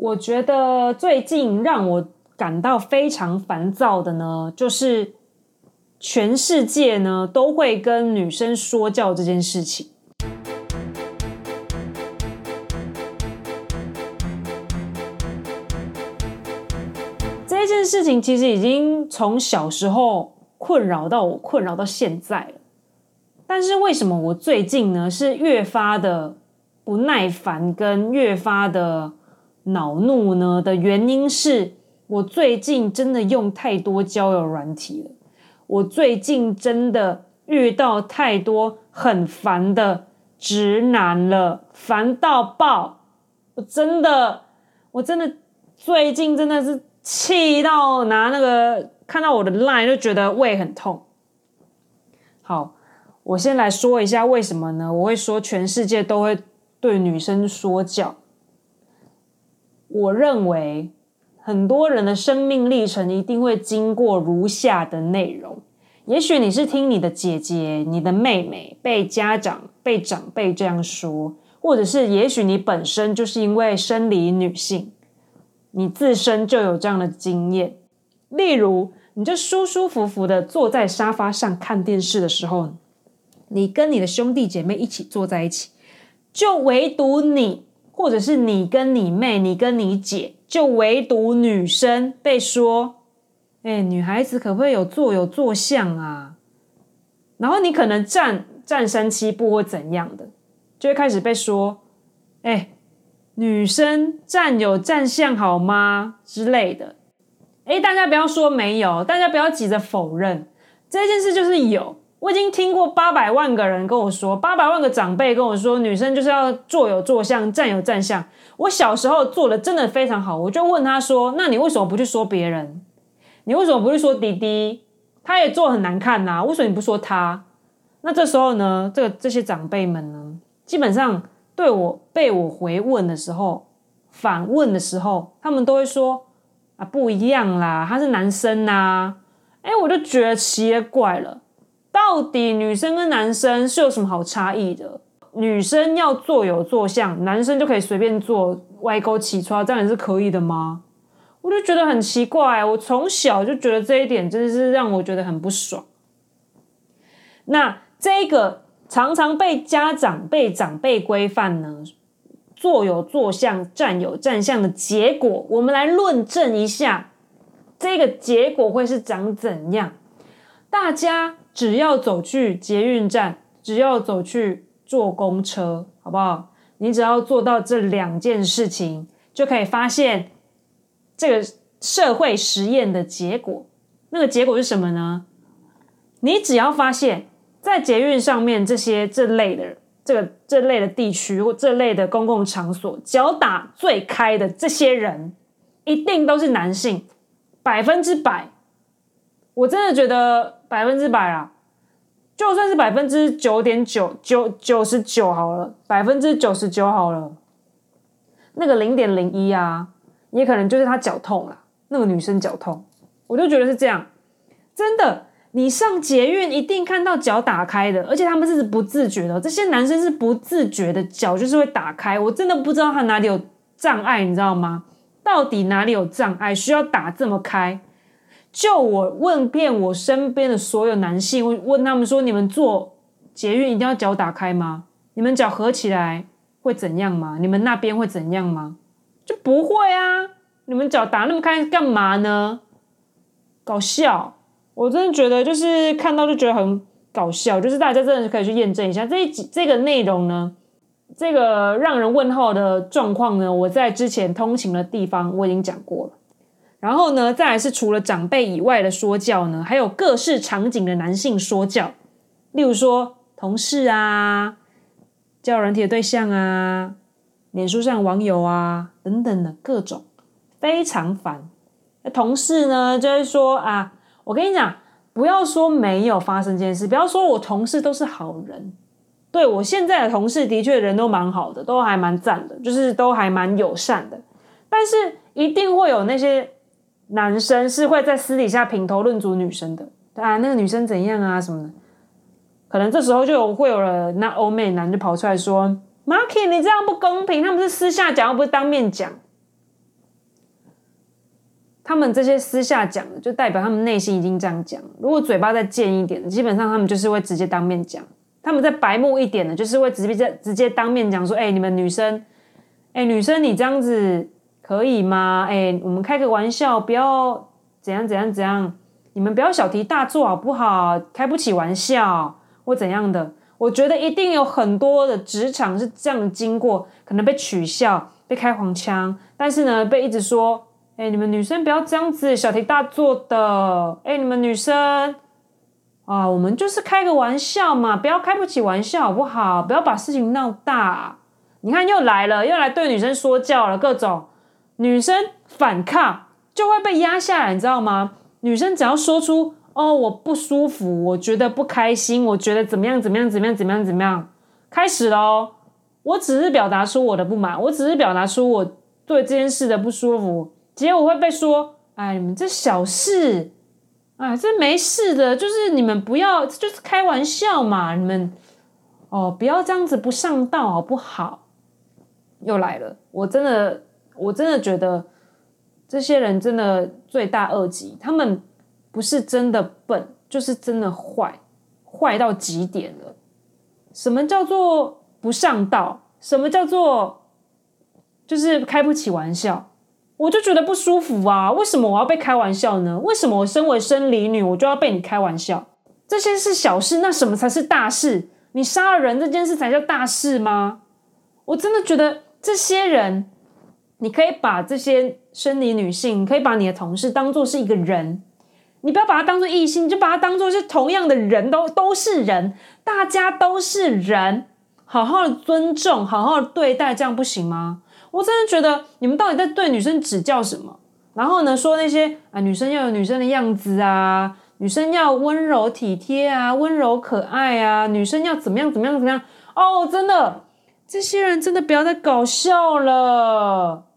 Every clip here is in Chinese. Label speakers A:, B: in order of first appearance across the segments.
A: 我觉得最近让我感到非常烦躁的呢，就是全世界呢都会跟女生说教这件事情。这件事情其实已经从小时候困扰到我，困扰到现在了。但是为什么我最近呢是越发的不耐烦，跟越发的恼怒呢？的原因是我最近真的用太多交友软体了。我最近真的遇到太多很烦的直男了，烦到爆！我真的，我真的最近真的是气到拿那个看到我的 line 就觉得胃很痛。好。我先来说一下为什么呢？我会说全世界都会对女生说教。我认为很多人的生命历程一定会经过如下的内容。也许你是听你的姐姐、你的妹妹被家长、被长辈这样说，或者是也许你本身就是因为生理女性，你自身就有这样的经验。例如，你就舒舒服服的坐在沙发上看电视的时候。你跟你的兄弟姐妹一起坐在一起，就唯独你，或者是你跟你妹、你跟你姐，就唯独女生被说：“哎，女孩子可不可以有坐有坐相啊？”然后你可能站站三七步或怎样的，就会开始被说：“哎，女生站有站相好吗？”之类的。哎，大家不要说没有，大家不要急着否认这件事，就是有。我已经听过八百万个人跟我说，八百万个长辈跟我说，女生就是要坐有坐相，站有站相。我小时候做的真的非常好，我就问他说：“那你为什么不去说别人？你为什么不去说弟弟？他也做很难看呐，为什么你不说他？”那这时候呢，这个这些长辈们呢，基本上对我被我回问的时候，反问的时候，他们都会说：“啊，不一样啦，他是男生呐。”哎，我就觉得奇怪了。到底女生跟男生是有什么好差异的？女生要坐有坐相，男生就可以随便坐，歪勾起床，这样也是可以的吗？我就觉得很奇怪。我从小就觉得这一点真的是让我觉得很不爽。那这个常常被家长、被长辈规范呢，坐有坐相，站有站相的结果，我们来论证一下，这个结果会是长怎样？大家。只要走去捷运站，只要走去坐公车，好不好？你只要做到这两件事情，就可以发现这个社会实验的结果。那个结果是什么呢？你只要发现，在捷运上面这些这类的这个这类的地区或这类的公共场所，脚打最开的这些人，一定都是男性，百分之百。我真的觉得。百分之百啊，就算是百分之九点九九九十九好了，百分之九十九好了，那个零点零一啊，也可能就是他脚痛了。那个女生脚痛，我就觉得是这样。真的，你上捷运一定看到脚打开的，而且他们是不自觉的。这些男生是不自觉的，脚就是会打开。我真的不知道他哪里有障碍，你知道吗？到底哪里有障碍，需要打这么开？就我问遍我身边的所有男性，问问他们说：你们坐捷运一定要脚打开吗？你们脚合起来会怎样吗？你们那边会怎样吗？就不会啊！你们脚打那么开干嘛呢？搞笑！我真的觉得就是看到就觉得很搞笑，就是大家真的是可以去验证一下这一集这个内容呢，这个让人问号的状况呢，我在之前通勤的地方我已经讲过了。然后呢，再来是除了长辈以外的说教呢，还有各式场景的男性说教，例如说同事啊、交友软体的对象啊、脸书上网友啊等等的各种，非常烦。同事呢就会说啊，我跟你讲，不要说没有发生这件事，不要说我同事都是好人，对，我现在的同事的确人都蛮好的，都还蛮赞的，就是都还蛮友善的，但是一定会有那些。男生是会在私底下品头论足女生的，啊，那个女生怎样啊什么的，可能这时候就有会有了那欧美男就跑出来说：“Marky，你这样不公平，他们是私下讲，又不是当面讲。”他们这些私下讲的，就代表他们内心已经这样讲。如果嘴巴再贱一点的，基本上他们就是会直接当面讲。他们再白目一点的，就是会直接直接当面讲说：“哎、你们女生，哎、女生你这样子可以吗？哎、我们开个玩笑，不要怎样怎样怎样，你们不要小题大做好不好？开不起玩笑或怎样的。我觉得一定有很多的职场是这样经过，可能被取笑、被开黄腔，但是呢，被一直说：哎、你们女生不要这样子小题大做的。哎、你们女生。”啊，我们就是开个玩笑嘛，不要开不起玩笑好不好？不要把事情闹大。你看又来了，又来对女生说教了，各种女生反抗就会被压下来，你知道吗？女生只要说出“哦，我不舒服，我觉得不开心，我觉得怎么样怎么样怎么样怎么样怎么样”，开始喽。我只是表达出我的不满，我只是表达出我对这件事的不舒服，结果会被说：“哎，你们这小事。”哎，这没事的，就是你们不要，就是开玩笑嘛，你们哦，不要这样子不上道好不好？又来了，我真的，我真的觉得这些人真的罪大恶极，他们不是真的笨，就是真的坏，坏到极点了。什么叫做不上道？什么叫做就是开不起玩笑？我就觉得不舒服啊！为什么我要被开玩笑呢？为什么我身为生理女，我就要被你开玩笑？这些是小事，那什么才是大事？你杀了人这件事才叫大事吗？我真的觉得这些人，你可以把这些生理女性，可以把你的同事当做是一个人，你不要把他当做异性，你就把他当做是同样的人，都都是人，大家都是人，好好的尊重，好好的对待，这样不行吗？我真的觉得你们到底在对女生指教什么？然后呢，说那些啊，女生要有女生的样子啊，女生要温柔体贴啊，温柔可爱啊，女生要怎么样怎么样怎么样？哦，真的，这些人真的不要再搞笑了。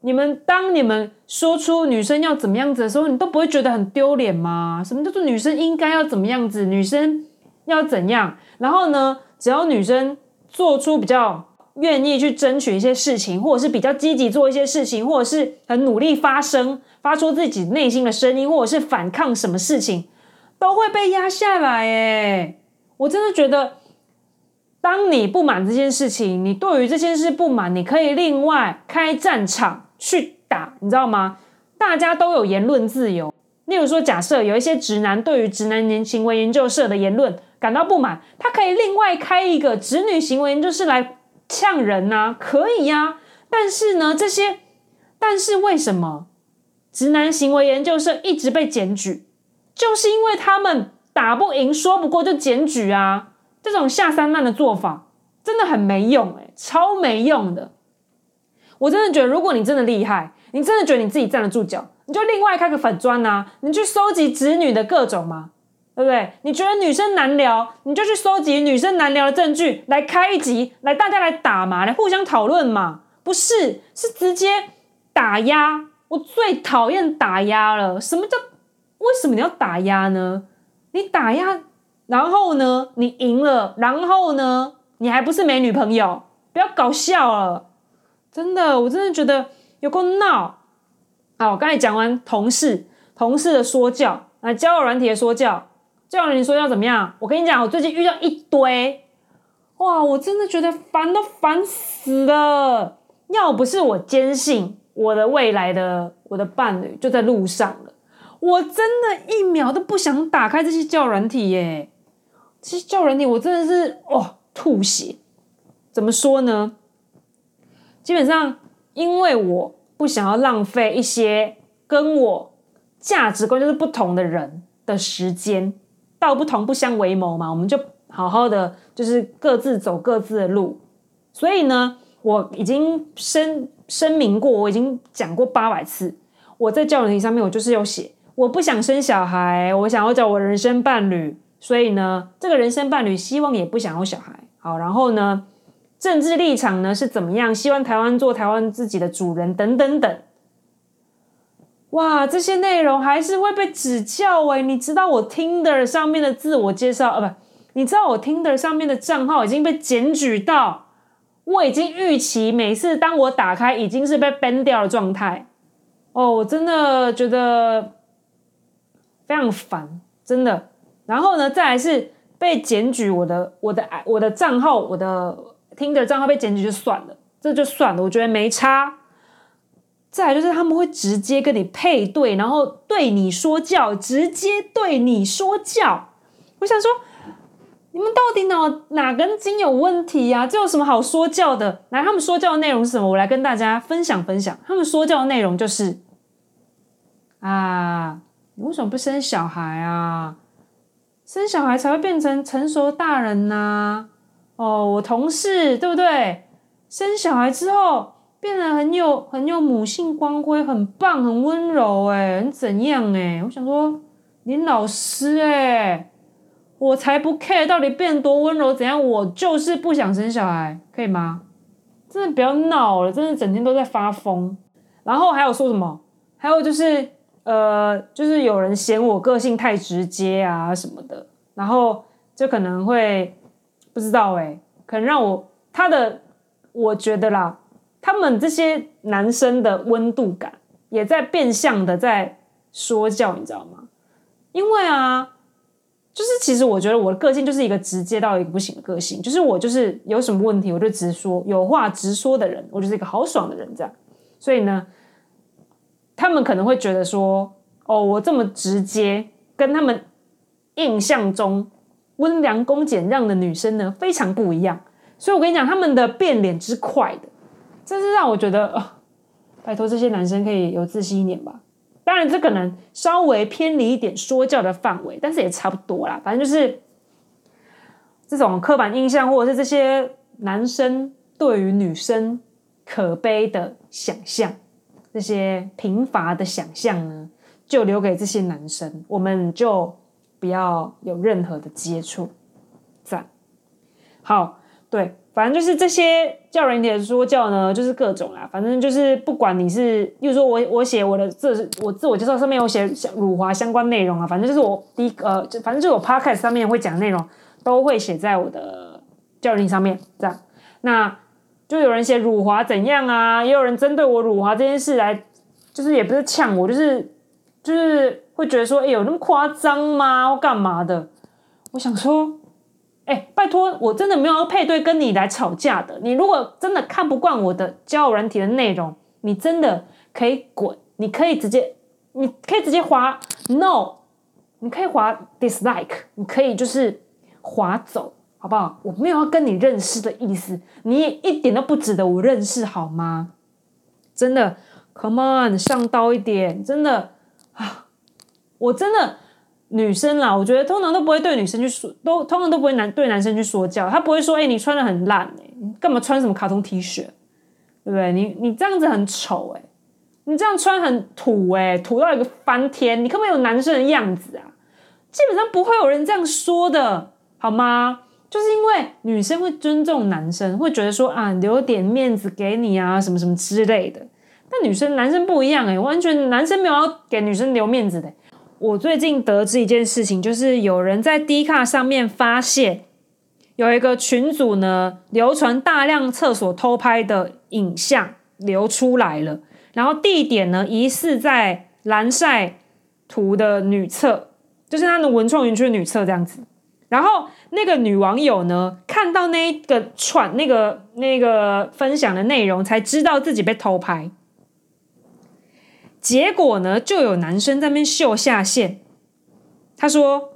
A: 你们当你们说出女生要怎么样子的时候，你都不会觉得很丢脸吗？什么叫做女生应该要怎么样子？女生要怎样？然后呢，只要女生做出比较。愿意去争取一些事情，或者是比较积极做一些事情，或者是很努力发声，发出自己内心的声音，或者是反抗什么事情，都会被压下来。诶，我真的觉得，当你不满这件事情，你对于这件事不满，你可以另外开战场去打，你知道吗？大家都有言论自由。例如说，假设有一些直男对于直男年行为研究社的言论感到不满，他可以另外开一个直女行为研究社来。呛人呐、可以呀、但是呢，这些，但是为什么直男行为研究社一直被检举？就是因为他们打不赢、说不过就检举啊！这种下三滥的做法真的很没用、欸，诶超没用的。我真的觉得，如果你真的厉害，你真的觉得你自己站得住脚，你就另外开个粉专啊，你去收集直女的各种嘛。对不对？你觉得女生难聊，你就去收集女生难聊的证据来开一集，来大家来打嘛，来互相讨论嘛。不是，是直接打压。我最讨厌打压了。什么叫？为什么你要打压呢？你打压，然后呢？你赢了，然后呢？你还不是没女朋友？不要搞笑了，真的，我真的觉得有够闹。好，我刚才讲完同事，同事的说教，来交友软体的说教。叫你说要怎么样？我跟你讲，我最近遇到一堆，哇，我真的觉得烦都烦死了。要不是我坚信我的未来的我的伴侣就在路上了，我真的一秒都不想打开这些叫软体耶。这些叫软体我真的是哦吐血。怎么说呢？基本上，因为我不想要浪费一些跟我价值观就是不同的人的时间。道不同不相为谋嘛，我们就好好的，就是各自走各自的路。所以呢，我已经声声明过，我已经讲过八百次，我在交友软体上面，我就是有写，我不想生小孩，我想要找我人生伴侣。所以呢，这个人生伴侣希望也不想要小孩。好，然后呢，政治立场呢是怎么样？希望台湾做台湾自己的主人，等等等。哇，这些内容还是会被指教哎！你知道我 Tinder 上面的自我介绍啊，不，你知道我 Tinder 上面的账号已经被检举到，我已经预期每次当我打开已经是被 ban 掉的状态。哦，我真的觉得非常烦，真的。然后呢，再来是被检举我的我的我的账号，我的 Tinder 账号被检举就算了，这就算了，我觉得没差。再来就是他们会直接跟你配对，然后对你说教，直接对你说教。我想说，你们到底哪哪根筋有问题呀？这有什么好说教的？来，他们说教的内容是什么？我来跟大家分享分享。他们说教的内容就是，啊，你为什么不生小孩啊？生小孩才会变成成熟大人呐。哦，我同事对不对？生小孩之后。变得很有很有母性光辉，很棒，很温柔，哎，很怎样，哎？我想说，林老师，哎，我才不 care 到底变多温柔怎样，我就是不想生小孩，可以吗？真的不要闹了，真的整天都在发疯。然后还有说什么？还有就是，呃，就是有人嫌我个性太直接啊什么的，然后就可能会不知道，哎，可能让我他的，我觉得啦。他们这些男生的温度感也在变相的在说教，你知道吗？因为啊，就是其实我觉得我的个性就是一个直接到一个不行的个性，就是我就是有什么问题我就直说，有话直说的人，我就是一个豪爽的人这样。所以呢，他们可能会觉得说，哦，我这么直接，跟他们印象中温良恭俭让的女生呢非常不一样。所以我跟你讲，他们的变脸之快的。真是让我觉得，哦，拜托这些男生可以有自信一点吧。当然，这可能稍微偏离一点说教的范围，但是也差不多啦。反正就是这种刻板印象，或者是这些男生对于女生可悲的想象，这些贫乏的想象呢，就留给这些男生，我们就不要有任何的接触。赞，好，对。反正就是这些教人的说教呢，就是各种啦。反正就是不管你是，比如说我我写我的自我自我介绍上面有写辱华相关内容啊，反正就是我第一个，呃，反正就是我 podcast 上面会讲的内容，都会写在我的教人上面。这样，那就有人写辱华怎样啊，也有人针对我辱华这件事来，就是也不是呛我，就是就是会觉得说，哎，有那么夸张吗？或干嘛的？我想说。哎，拜托，我真的没有要配对跟你来吵架的。你如果真的看不惯我的交友软体的内容，你真的可以滚，你可以直接，你可以直接滑 no，你可以滑 dislike，你可以就是滑走，好不好？我没有要跟你认识的意思，你也一点都不值得我认识，好吗？真的，come on，上刀一点，真的啊，我真的。女生啦，我觉得通常都不会对女生去说，都通常都不会男对男生去说教，他不会说，哎、你穿的很烂哎、你干嘛穿什么卡通 T 恤，对不对？你你这样子很丑哎、你这样穿很土哎、土到一个翻天，你可不可以有男生的样子啊？基本上不会有人这样说的，好吗？就是因为女生会尊重男生，会觉得说啊，留点面子给你啊，什么什么之类的。但女生男生不一样哎、完全男生没有要给女生留面子的、我最近得知一件事情，就是有人在 D 卡上面发现有一个群组呢，流传大量厕所偷拍的影像流出来了，然后地点呢疑似在蓝晒图的女厕，就是他的文创园区的女厕这样子。然后那个女网友呢，看到那一个串那个那个分享的内容，才知道自己被偷拍。结果呢，就有男生在那边秀下限。他说：“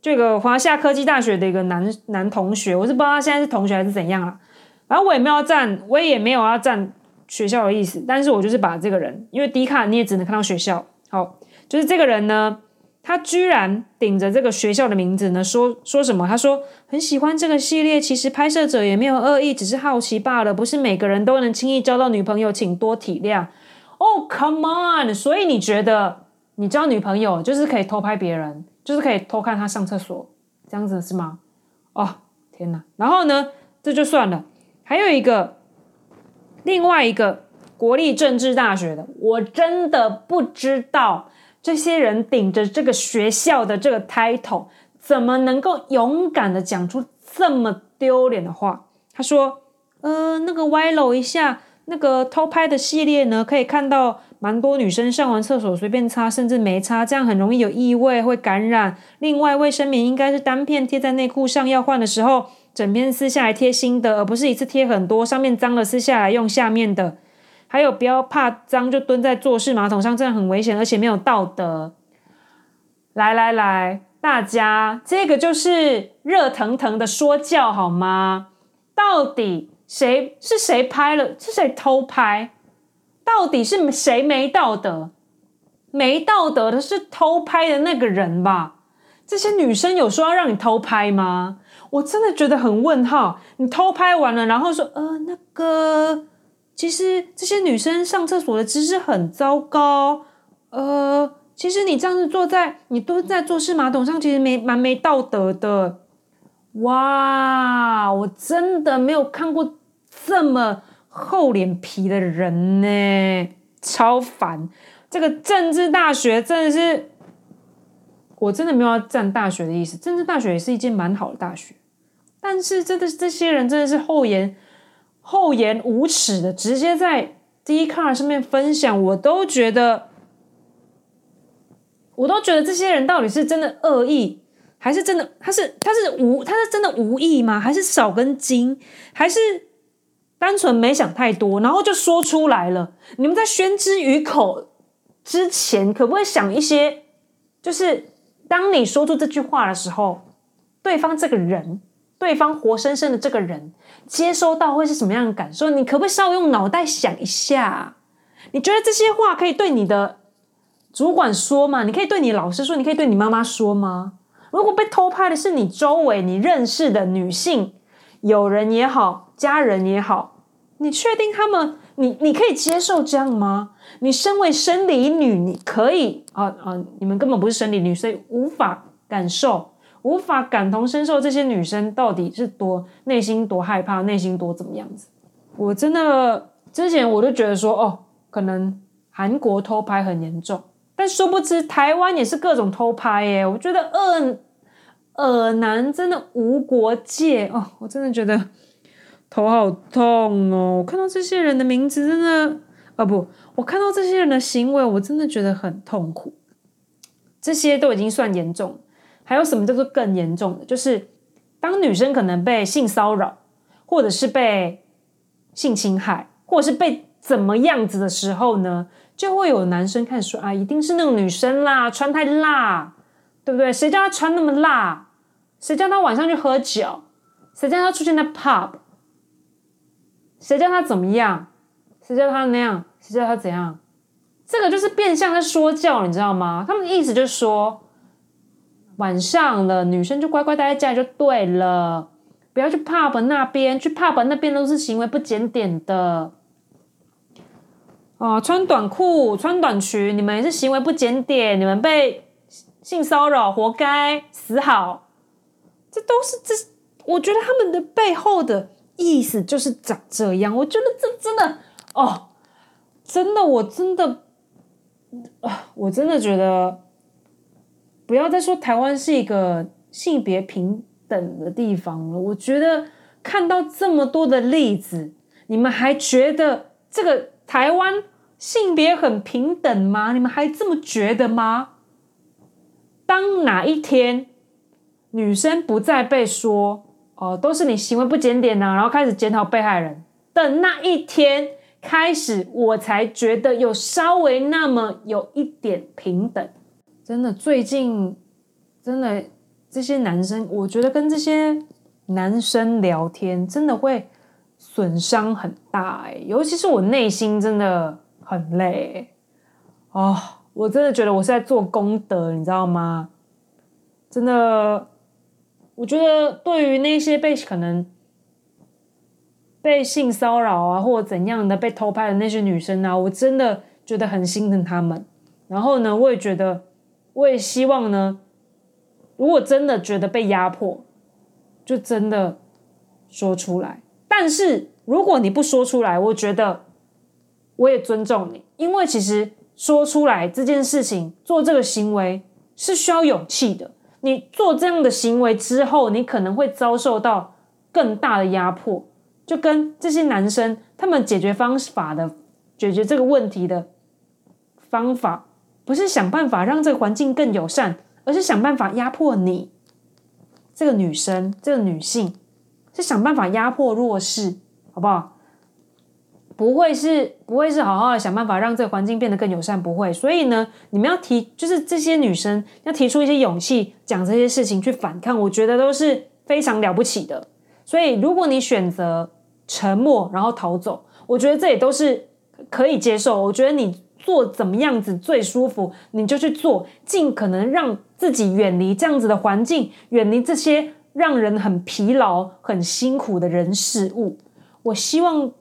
A: 这个华夏科技大学的一个男男同学，我是不知道他现在是同学还是怎样啊。然后我也没有要站，我也没有要站学校的意思。但是我就是把这个人，因为 D 卡你也只能看到学校。好，就是这个人呢，他居然顶着这个学校的名字呢，说说什么？他说很喜欢这个系列，其实拍摄者也没有恶意，只是好奇罢了。不是每个人都能轻易交到女朋友，请多体谅。”哦、，Come on！所以你觉得你交女朋友就是可以偷拍别人，就是可以偷看他上厕所，这样子是吗？哦、天哪！然后呢，这就算了，还有一个，另外一个国立政治大学的，我真的不知道这些人顶着这个学校的这个 title，怎么能够勇敢的讲出这么丢脸的话？他说：“呃，那个歪楼一下。”那个偷拍的系列呢，可以看到蛮多女生上完厕所随便擦，甚至没擦，这样很容易有异味，会感染。另外，卫生棉应该是单片贴在内裤上，要换的时候整片撕下来贴新的，而不是一次贴很多，上面脏了撕下来用下面的。还有，不要怕脏就蹲在坐式马桶上，这样很危险，而且没有道德。来来来，大家，这个就是热腾腾的说教好吗？到底？谁是谁拍了？是谁偷拍？到底是谁没道德？没道德的是偷拍的那个人吧？这些女生有说要让你偷拍吗？我真的觉得很问号。你偷拍完了，然后说呃那个，其实这些女生上厕所的姿势很糟糕。呃，其实你这样子坐在你蹲在坐式马桶上，其实没蛮没道德的。哇，我真的没有看过。这么厚脸皮的人呢，超烦！这个政治大学真的是，我真的没有要占大学的意思。政治大学也是一件蛮好的大学，但是真的这些人真的是厚颜厚颜无耻的，直接在 d c a r 上面分享，我都觉得，我都觉得这些人到底是真的恶意，还是真的他是他是无他是真的无意吗？还是少根筋？还是？单纯没想太多，然后就说出来了。你们在宣之于口之前，可不可以想一些？就是当你说出这句话的时候，对方这个人，对方活生生的这个人，接收到会是什么样的感受？你可不可以稍微用脑袋想一下？你觉得这些话可以对你的主管说吗？你可以对你老师说？你可以对你妈妈说吗？如果被偷拍的是你周围你认识的女性友人也好。家人也好，你确定他们你你可以接受这样吗？你身为生理女，你可以啊啊！你们根本不是生理女，所以无法感受，无法感同身受这些女生到底是多内心多害怕，内心多怎么样子？我真的之前我就觉得说，哦，可能韩国偷拍很严重，但殊不知台湾也是各种偷拍耶。我觉得恶尔男真的无国界哦，我真的觉得。头好痛哦！我看到这些人的名字，真的啊不，我看到这些人的行为，我真的觉得很痛苦。这些都已经算严重，还有什么叫做更严重的？就是当女生可能被性骚扰，或者是被性侵害，或者是被怎么样子的时候呢，就会有男生开始说啊，一定是那个女生啦，穿太辣，对不对？谁叫她穿那么辣？谁叫她晚上去喝酒？谁叫她出现在 pub？谁叫他怎么样？谁叫他那样？谁叫他怎样？这个就是变相在说教，你知道吗？他们的意思就是说，晚上了，女生就乖乖待在家里就对了，不要去 pub 那边，去 pub 那边都是行为不检点的。哦，穿短裤、穿短裙，你们也是行为不检点，你们被性骚扰，活该死好。这都是这，我觉得他们的背后的。意思就是长这样，我觉得这真的哦，真的，我真的啊，我真的觉得不要再说台湾是一个性别平等的地方了。我觉得看到这么多的例子，你们还觉得这个台湾性别很平等吗？你们还这么觉得吗？当哪一天女生不再被说，哦，都是你行为不检点呐，然后开始检讨被害人的那一天开始，我才觉得有稍微那么有一点平等。真的，最近真的这些男生，我觉得跟这些男生聊天真的会损伤很大哎，尤其是我内心真的很累哦，我真的觉得我是在做功德，你知道吗？真的。我觉得对于那些被可能被性骚扰啊，或者怎样的被偷拍的那些女生啊，我真的觉得很心疼他们。然后呢，我也觉得，我也希望呢，如果真的觉得被压迫，就真的说出来。但是如果你不说出来，我觉得我也尊重你，因为其实说出来这件事情，做这个行为是需要勇气的。你做这样的行为之后，你可能会遭受到更大的压迫，就跟这些男生他们解决方法的解决这个问题的方法，不是想办法让这个环境更友善，而是想办法压迫你这个女生，这个女性，是想办法压迫弱势，好不好？不会是，不会是好好的想办法让这个环境变得更友善，不会。所以呢，你们要提，就是这些女生要提出一些勇气，讲这些事情去反抗，我觉得都是非常了不起的。所以，如果你选择沉默然后逃走，我觉得这也都是可以接受。我觉得你做怎么样子最舒服，你就去做，尽可能让自己远离这样子的环境，远离这些让人很疲劳、很辛苦的人事物。我希望。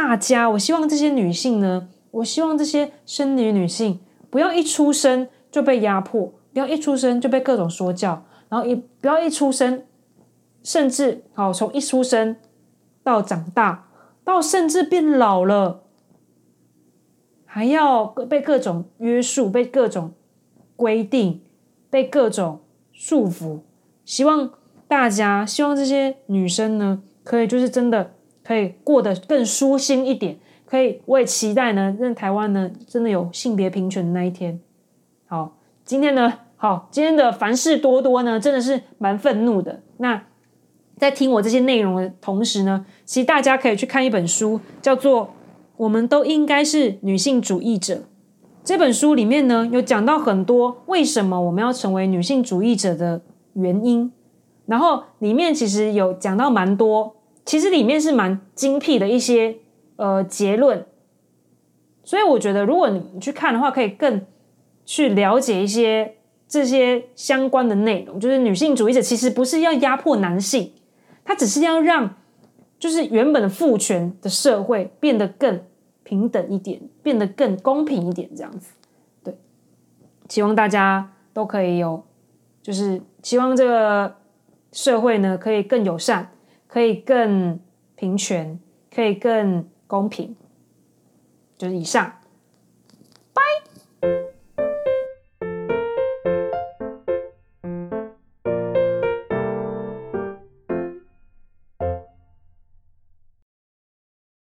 A: 大家，我希望这些女性呢，我希望这些生理女性不要一出生就被压迫，不要一出生就被各种说教，然后也不要一出生，甚至好从一出生到长大，到甚至变老了，还要被各种约束，被各种规定，被各种束缚。希望大家，希望这些女生呢，可以就是真的。可以过得更舒心一点，可以，我也期待呢，让台湾呢真的有性别平权的那一天。好，今天呢，好，今天的凡事多多呢，真的是蛮愤怒的。那在听我这些内容的同时呢，其实大家可以去看一本书，叫做《我们都应该是女性主义者》。这本书里面呢，有讲到很多为什么我们要成为女性主义者的原因，然后里面其实有讲到蛮多。其实里面是蛮精辟的一些呃结论，所以我觉得如果你去看的话，可以更去了解一些这些相关的内容。就是女性主义者其实不是要压迫男性，他只是要让就是原本的父权的社会变得更平等一点，变得更公平一点，这样子。对，希望大家都可以有，就是希望这个社会呢可以更友善。可以更平权，可以更公平，就是以上，拜。